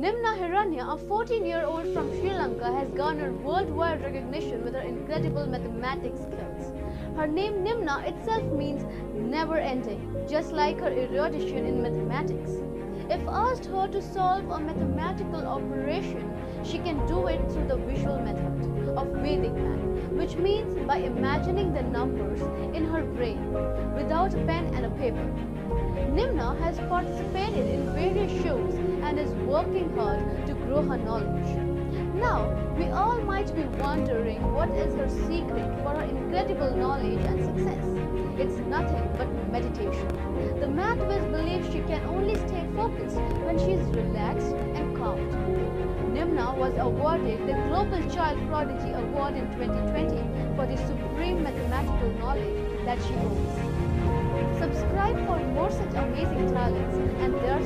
Nimna Hiranya, a 14 year old from Sri Lanka, has garnered worldwide recognition with her incredible mathematics skills. Her name Nimna itself means never ending, just like her erudition in mathematics. If asked her to solve a mathematical operation, she can do it through the visual method of Vedic math, which means by imagining the numbers in her brain without a pen and a paper. Nimna has participated in various shows working hard to grow her knowledge. Now, we all might be wondering what is her secret for her incredible knowledge and success. It's nothing but meditation. The math whiz believes she can only stay focused when she is relaxed and calm. Nimna was awarded the Global Child Prodigy Award in 2020 for the supreme mathematical knowledge that she owns. Subscribe for more such amazing talents and their.